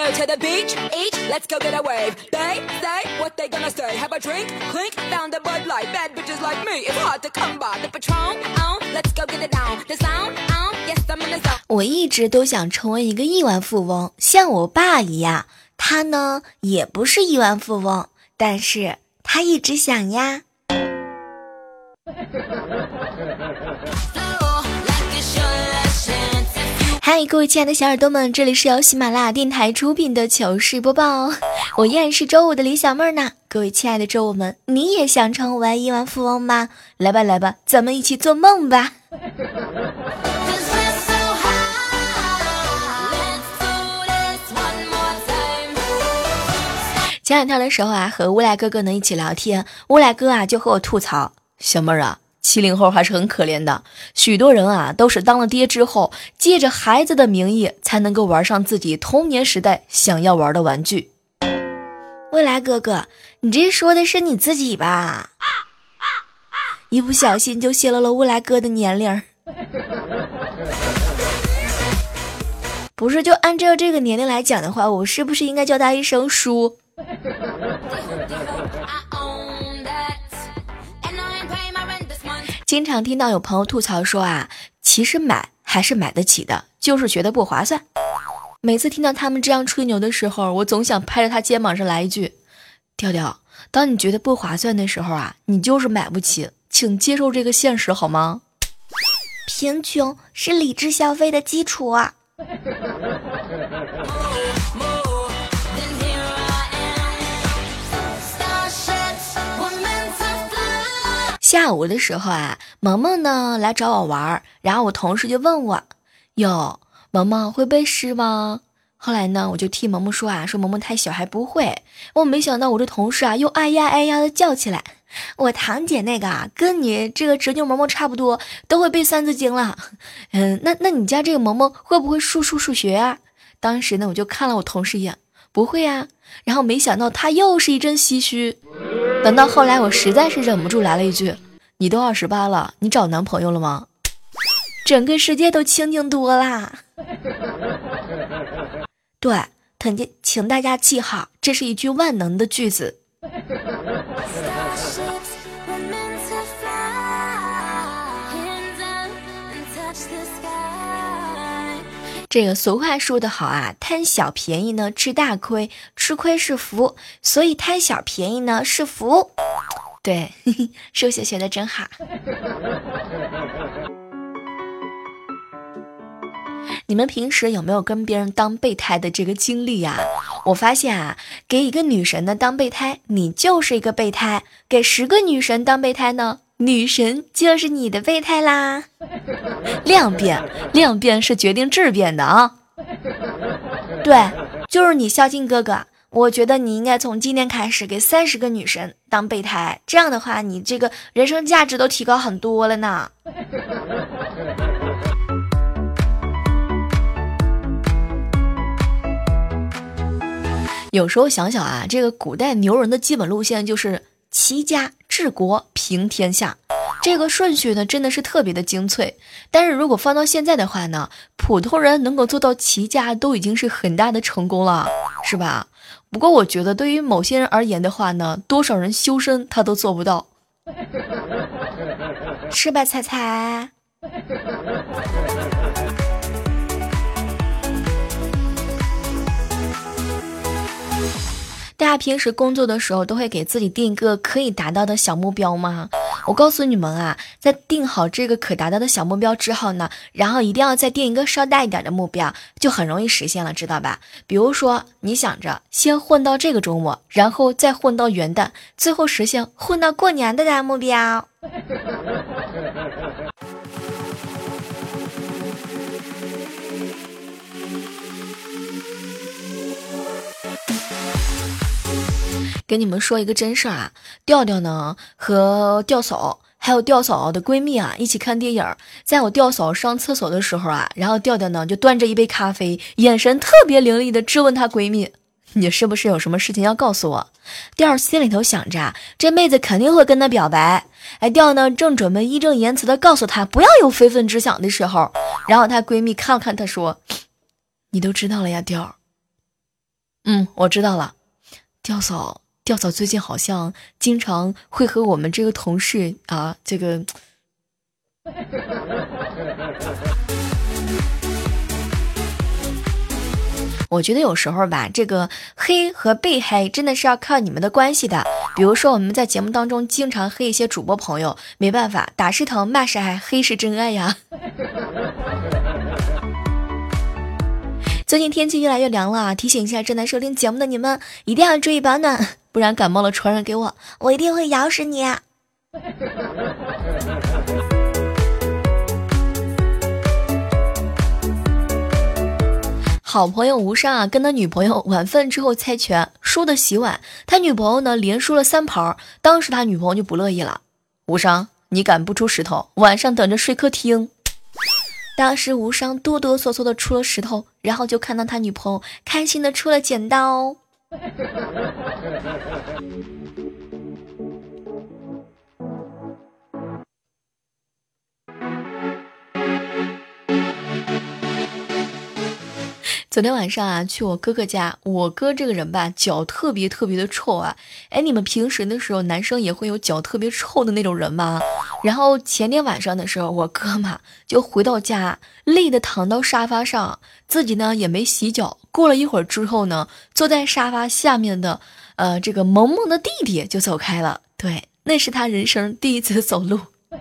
Go to the beach, each, let's go get a wave. They say what they gonna say. Have a drink, clink, found a Bud Light. Bad bitches like me, it's hard to come by. The Patron, on, let's go get it down. The sound, on, yes I'm in the zone. 我一直都想成为一个亿万富翁，像我爸一样。他呢，也不是亿万富翁，但是他一直想呀。嗨，各位亲爱的小耳朵们，这里是由喜马拉雅电台出品的糗事播报，我依然是周五的李小妹儿呢。各位亲爱的周五们，你也想成为亿万富翁吗？来吧来吧，咱们一起做梦吧！前两天的时候啊，和乌来哥哥呢一起聊天，乌来哥啊就和我吐槽，小妹儿啊，七零后还是很可怜的，许多人啊都是当了爹之后，借着孩子的名义才能够玩上自己童年时代想要玩的玩具。未来哥哥，你这说的是你自己吧？一不小心就泄露了未来哥的年龄。不是，就按照这个年龄来讲的话，我是不是应该叫他一声叔？经常听到有朋友吐槽说啊，其实买还是买得起的，就是觉得不划算。每次听到他们这样吹牛的时候，我总想拍着他肩膀上来一句：“调调，当你觉得不划算的时候啊，你就是买不起，请接受这个现实好吗？”贫穷是理智消费的基础啊！下午的时候啊，萌萌呢来找我玩儿，然后我同事就问我：“哟，萌萌会背诗吗？”后来呢，我就替萌萌说啊，说萌萌太小还不会。我没想到我这同事啊，又哎呀哎呀的叫起来。我堂姐那个啊，跟你这个侄女萌萌差不多，都会背《三字经》了。嗯，那那你家这个萌萌会不会数数数学啊？当时呢，我就看了我同事一眼，不会呀、然后没想到他又是一阵唏嘘。等到后来，我实在是忍不住来了一句：“你都二十八了，你找男朋友了吗？”整个世界都清静多啦。对，恳请请大家记好，这是一句万能的句子。这个俗话说得好啊，贪小便宜呢吃大亏，吃亏是福，所以贪小便宜呢是福。对，数学学的真好。你们平时有没有跟别人当备胎的这个经历呀、我发现啊，给一个女神呢当备胎，你就是一个备胎；给十个女神当备胎呢，女神就是你的备胎啦。量变，量变是决定质变的啊。对，就是你孝敬哥哥。我觉得你应该从今天开始给三十个女神当备胎，这样的话，你这个人生价值都提高很多了呢。有时候想想啊，这个古代牛人的基本路线就是齐家治国平天下，这个顺序呢真的是特别的精粹。但是如果放到现在的话呢，普通人能够做到齐家都已经是很大的成功了，是吧？不过我觉得对于某些人而言的话呢，多少人修身他都做不到，是吧，彩彩？大家平时工作的时候都会给自己定一个可以达到的小目标吗？我告诉你们啊，在定好这个可达到的小目标之后呢，然后一定要再定一个稍大一点的目标，就很容易实现了，知道吧？比如说，你想着先混到这个周末，然后再混到元旦，最后实现混到过年的大目标。跟你们说一个真事儿啊，调调呢和调嫂还有调嫂的闺蜜啊，一起看电影。在我调嫂上厕所的时候啊，然后调调呢就端着一杯咖啡，眼神特别凌厉的质问她闺蜜：“你是不是有什么事情要告诉我？”调心里头想着，这妹子肯定会跟他表白。哎，调呢正准备义正言辞的告诉她不要有非分之想的时候，然后她闺蜜看了看她说：“你都知道了呀，调。”“嗯，我知道了。”调嫂。调嫂最近好像经常会和我们这个同事啊，这个，我觉得有时候吧，这个黑和被黑真的是要看你们的关系的。比如说我们在节目当中经常黑一些主播朋友，没办法，打是疼，骂是爱，黑是真爱呀。最近天气越来越凉了，提醒一下正在收听节目的你们，一定要注意保暖，不然感冒了传染给我，我一定会咬死你。好朋友吴伤啊，跟他女朋友晚饭之后猜拳，输的洗碗，他女朋友呢连输了三盘，当时他女朋友就不乐意了，吴伤，你敢不出石头，晚上等着睡客厅。当时无伤哆哆嗦嗦的出了石头，然后就看到他女朋友开心的出了剪刀。Ha ha ha ha ha! 昨天晚上啊，去我哥哥家。我哥这个人吧，脚特别特别的臭啊。哎，你们平时的时候，男生也会有脚特别臭的那种人吗？然后前天晚上的时候，我哥嘛就回到家，累的躺到沙发上，自己呢也没洗脚。过了一会儿之后呢，坐在沙发下面的，呃，这个萌萌的弟弟就走开了。对，那是他人生第一次走路。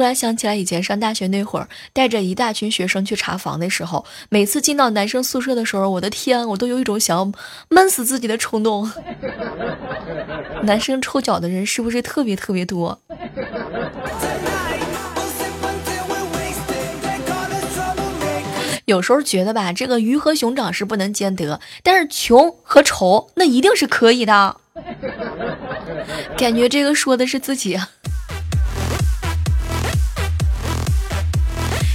突然想起来，以前上大学那会儿，带着一大群学生去查房的时候，每次进到男生宿舍的时候，我的天，我都有一种想要闷死自己的冲动。男生臭脚的人是不是特别特别多？有时候觉得吧，这个鱼和熊掌是不能兼得，但是穷和丑那一定是可以的。感觉这个说的是自己。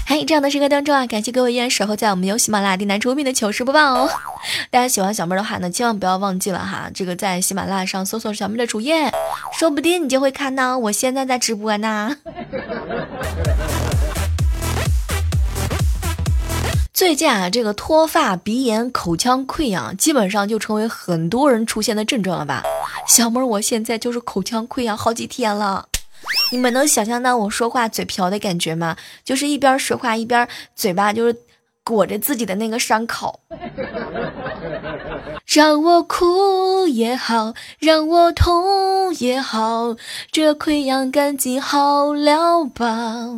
嘿，这样的时刻当中啊，感谢各位依然守候在我们由喜马拉雅电台出品的糗事播报哦。大家喜欢小妹的话呢，千万不要忘记了哈，这个在喜马拉雅上搜索小妹的主页，说不定你就会看到我现在在直播呢。最近啊，这个脱发、鼻炎、口腔溃疡，基本上就成为很多人出现的症状了吧？小妹，我现在就是口腔溃疡好几天了。你们能想象到我说话嘴瓢的感觉吗？就是一边说话一边嘴巴就是裹着自己的那个伤口。让我哭也好，让我痛也好，这溃疡赶紧好了吧。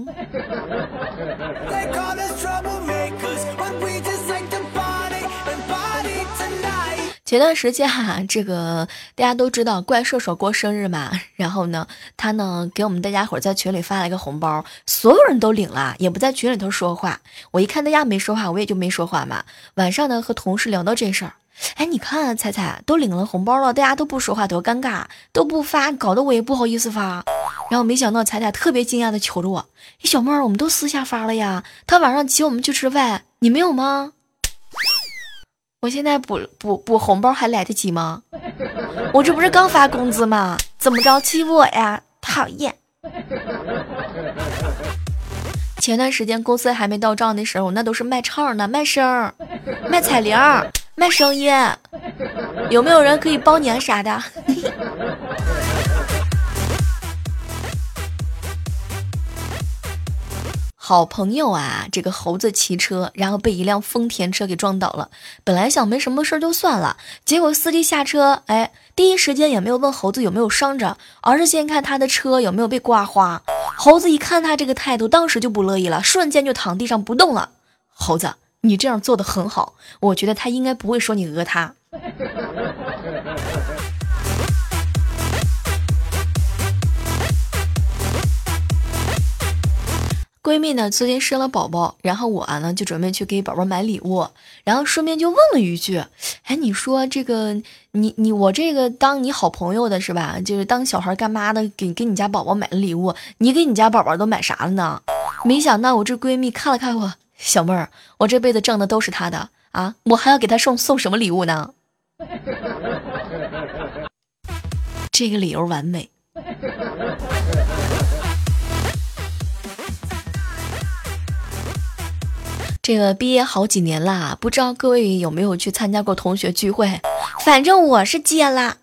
前段时间哈，这个大家都知道怪兽手过生日嘛，然后呢，他呢给我们大家伙在群里发了一个红包，所有人都领了，也不在群里头说话。我一看大家没说话，我也就没说话嘛。晚上呢和同事聊到这事儿，哎，你看彩彩都领了红包了，大家都不说话，多尴尬，都不发，搞得我也不好意思发。然后没想到彩彩特别惊讶的求着我，小妹儿，我们都私下发了呀，他晚上请我们去吃饭，你没有吗？我现在补补补红包还来得及吗？我这不是刚发工资吗？怎么着欺负我呀？讨厌！前段时间公司还没到账的时候，那都是卖唱的、卖声、卖彩铃、卖声音。有没有人可以包年啥的？好朋友啊，这个猴子骑车，然后被一辆丰田车给撞倒了。本来想没什么事就算了，结果司机下车，哎，第一时间也没有问猴子有没有伤着，而是先看他的车有没有被刮花。猴子一看他这个态度，当时就不乐意了，瞬间就躺地上不动了。猴子，你这样做的很好，我觉得他应该不会说你讹他。闺蜜呢最近生了宝宝，然后我呢就准备去给宝宝买礼物，然后顺便就问了一句：“哎，你说这个你你我这个当你好朋友的是吧？就是当小孩干妈的，给给你家宝宝买了礼物，你给你家宝宝都买啥了呢？”没想到我这闺蜜看了看我，小妹儿，我这辈子挣的都是他的啊，我还要给他送送什么礼物呢？这个理由完美。这个毕业好几年啦，不知道各位有没有去参加过同学聚会？反正我是戒啦，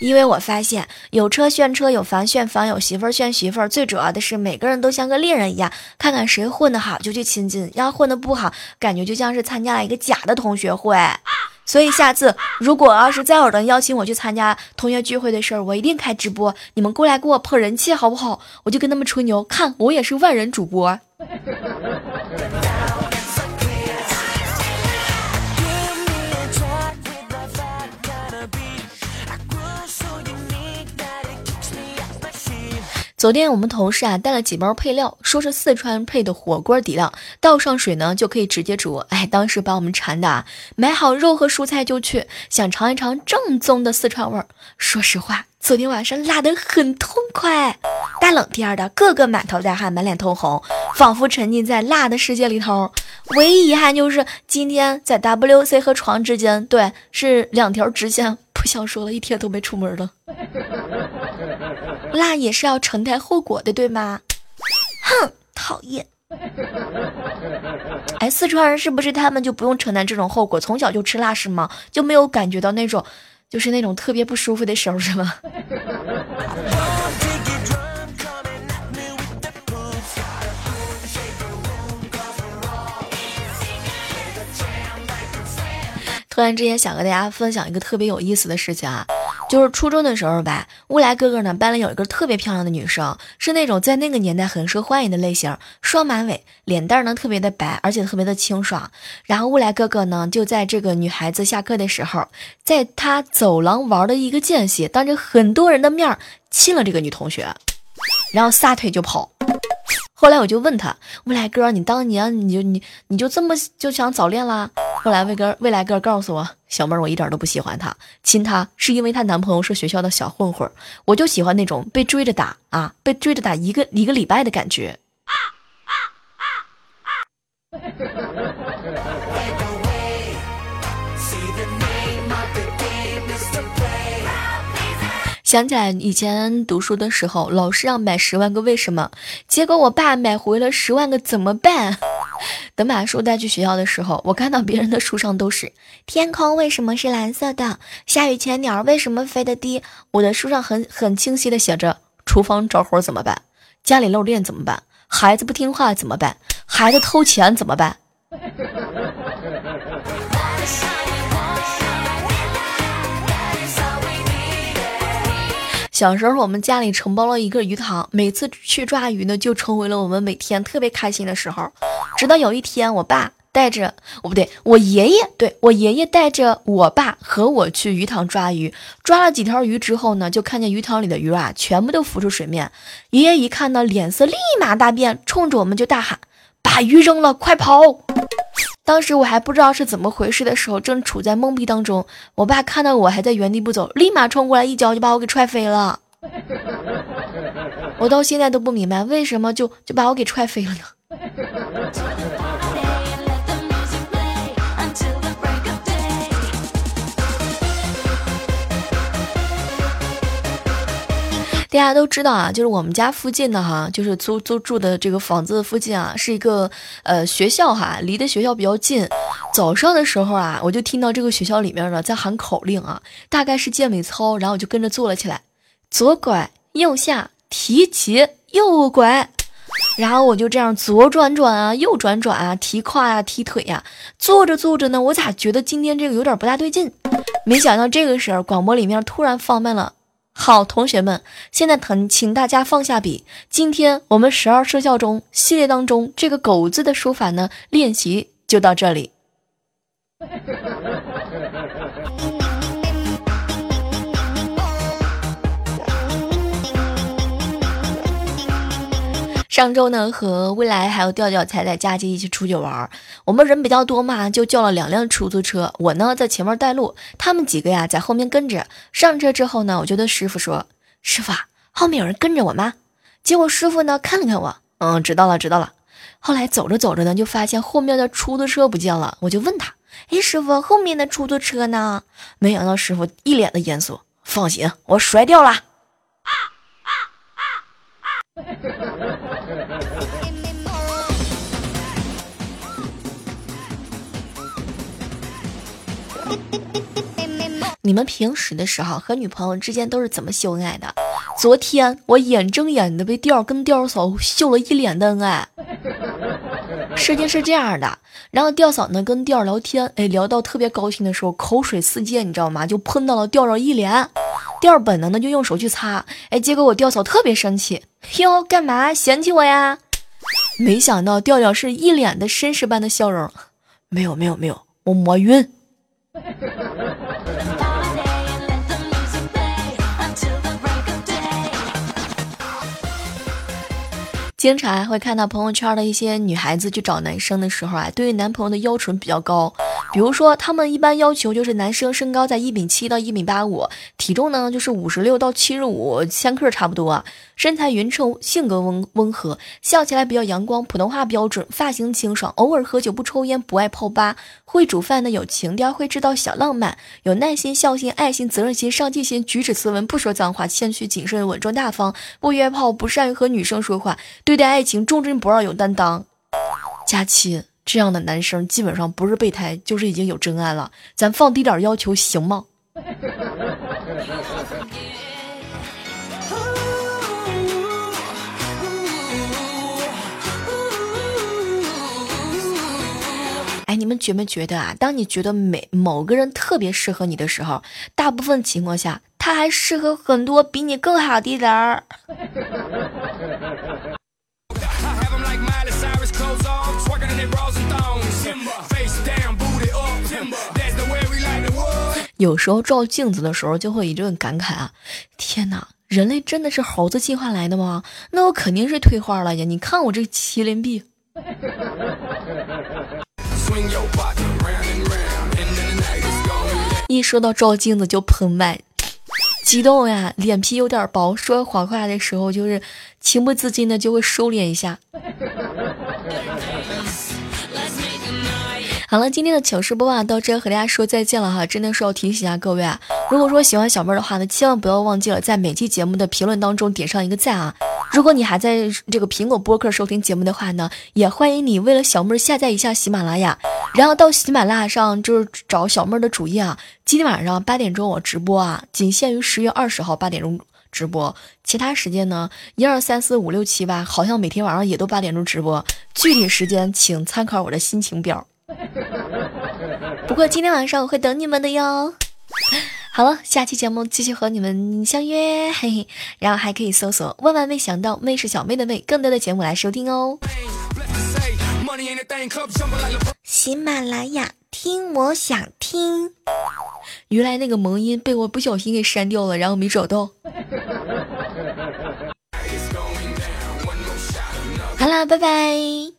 因为我发现有车炫车，有房炫房，有媳妇儿炫媳妇儿。最主要的是，每个人都像个猎人一样，看看谁混得好就去亲近，要混得不好，感觉就像是参加了一个假的同学会。所以下次如果要是再有人邀请我去参加同学聚会的事儿，我一定开直播，你们过来给我捧人气好不好？我就跟他们吹牛，看我也是万人主播。昨天我们同事啊带了几包配料，说是四川配的火锅底料，倒上水呢就可以直接煮。哎，当时把我们馋的啊，买好肉和蔬菜就去，想尝一尝正宗的四川味儿。说实话，昨天晚上辣得很痛快，大冷天的，个个满头大汗，满脸通红，仿佛沉浸在辣的世界里头。唯一遗憾就是今天在 W C 和床之间，对，是两条直线。不想说了，一天都没出门了。辣也是要承担后果的，对吗？哼，讨厌！哎，四川人是不是他们就不用承担这种后果？从小就吃辣是吗？就没有感觉到那种，就是那种特别不舒服的时候是吗？突然之间想跟大家分享一个特别有意思的事情啊，就是初中的时候吧，乌来哥哥呢班里有一个特别漂亮的女生，是那种在那个年代很受欢迎的类型，双马尾，脸蛋呢特别的白，而且特别的清爽。然后乌来哥哥呢就在这个女孩子下课的时候，在他走廊玩的一个间隙，当着很多人的面亲了这个女同学，然后撒腿就跑。后来我就问他，乌来哥，你当年你就你你就这么就想早恋啦？后来未哥未来哥告诉我，小妹儿我一点都不喜欢他，亲她是因为她男朋友是学校的小混混，我就喜欢那种被追着打啊，被追着打一个一个礼拜的感觉。想起来以前读书的时候，老师让买十万个为什么，结果我爸买回了十万个怎么办？等把书带去学校的时候，我看到别人的书上都是天空为什么是蓝色的，下雨前鸟为什么飞得低，我的书上很很清晰的写着：厨房着火怎么办？家里漏电怎么办？孩子不听话怎么办？孩子偷钱怎么办？小时候，我们家里承包了一个鱼塘，每次去抓鱼呢，就成为了我们每天特别开心的时候。直到有一天，我爸带着，哦不对，我爷爷，对我爷爷带着我爸和我去鱼塘抓鱼，抓了几条鱼之后呢，就看见鱼塘里的鱼啊，全部都浮出水面。爷爷一看到，脸色立马大变，冲着我们就大喊：“把鱼扔了，快跑！”当时我还不知道是怎么回事的时候，正处在懵逼当中。我爸看到我还在原地不走，立马冲过来，一脚就把我给踹飞了。我到现在都不明白，为什么就就把我给踹飞了呢？大家都知道啊，就是我们家附近的哈，就是租租住的这个房子附近啊，是一个呃学校哈，离的学校比较近。早上的时候啊，我就听到这个学校里面呢在喊口令啊，大概是健美操，然后我就跟着做了起来，左拐右下，提起右拐，然后我就这样左转转啊，右转转啊，提胯呀，提腿呀，做着做着呢，我咋觉得今天这个有点不大对劲？没想到这个时候广播里面突然放慢了。好，同学们，现在请请大家放下笔。今天我们十二生肖中系列当中这个“狗”字的书法呢，练习就到这里。上周呢，和未来还有调调才在佳期一起出去玩，我们人比较多嘛，就叫了两辆出租车。我呢在前面带路，他们几个呀在后面跟着。上车之后呢，我就对师傅说：“师傅，后面有人跟着我吗？”结果师傅呢看了看我，嗯，知道了，知道了。后来走着走着呢，就发现后面的出租车不见了，我就问他：“哎，师傅，后面的出租车呢？”没想到师傅一脸的严肃：“放心，我摔掉了。” 你们平时的时候和女朋友之间都是怎么秀恩爱的？昨天我眼睁眼的被调跟调嫂秀了一脸的恩爱。事情是这样的，然后调嫂呢跟调聊天，哎，聊到特别高兴的时候，口水四溅，你知道吗？就喷到了调调一脸。调本能的就用手去擦，哎，结果我调嫂特别生气，哟，干嘛嫌弃我呀？没想到调调是一脸的绅士般的笑容，没有没有没有，我磨晕。经常会看到朋友圈的一些女孩子去找男生的时候啊，对于男朋友的要求比较高。比如说，他们一般要求就是男生身高在一米七到一米八五，体重呢就是五十六到七十五千克差不多，身材匀称，性格温温和，笑起来比较阳光，普通话标准，发型清爽，偶尔喝酒不抽烟，不爱泡吧，会煮饭的有情调，会制造小浪漫，有耐心、孝心、爱心、责任心、上进心，举止斯文，不说脏话，谦虚谨慎，稳重大方，不约炮，不善于和女生说话，对待爱情忠贞不二，有担当。佳期。这样的男生基本上不是备胎，就是已经有真爱了。咱放低点要求行吗？哎，你们觉没觉得啊？当你觉得每某个人特别适合你的时候，大部分情况下他还适合很多比你更好的人。有时候照镜子的时候，就会一阵感慨啊！天哪，人类真的是猴子进化来的吗？那我肯定是退化了呀！你看我这麒麟臂。一说到照镜子就喷麦，激动呀，脸皮有点薄，说谎话的时候就是情不自禁的就会收敛一下。好了，今天的糗事播报到这，和大家说再见了哈。真的是要提醒一下各位啊，如果说喜欢小妹的话呢，千万不要忘记了在每期节目的评论当中点上一个赞啊。如果你还在这个苹果播客收听节目的话呢，也欢迎你为了小妹下载一下喜马拉雅，然后到喜马拉雅上就是找小妹的主页啊。今天晚上八点钟我直播啊，仅限于十月二十号八点钟直播，其他时间呢，一二三四五六七八，好像每天晚上也都八点钟直播，具体时间请参考我的心情表。不过今天晚上我会等你们的哟。好了，下期节目继续和你们相约，嘿嘿。然后还可以搜索“万万没想到”，妹是小妹的妹，更多的节目来收听哦。喜马拉雅听我想听，原来那个萌音被我不小心给删掉了，然后没找到。好啦，拜拜。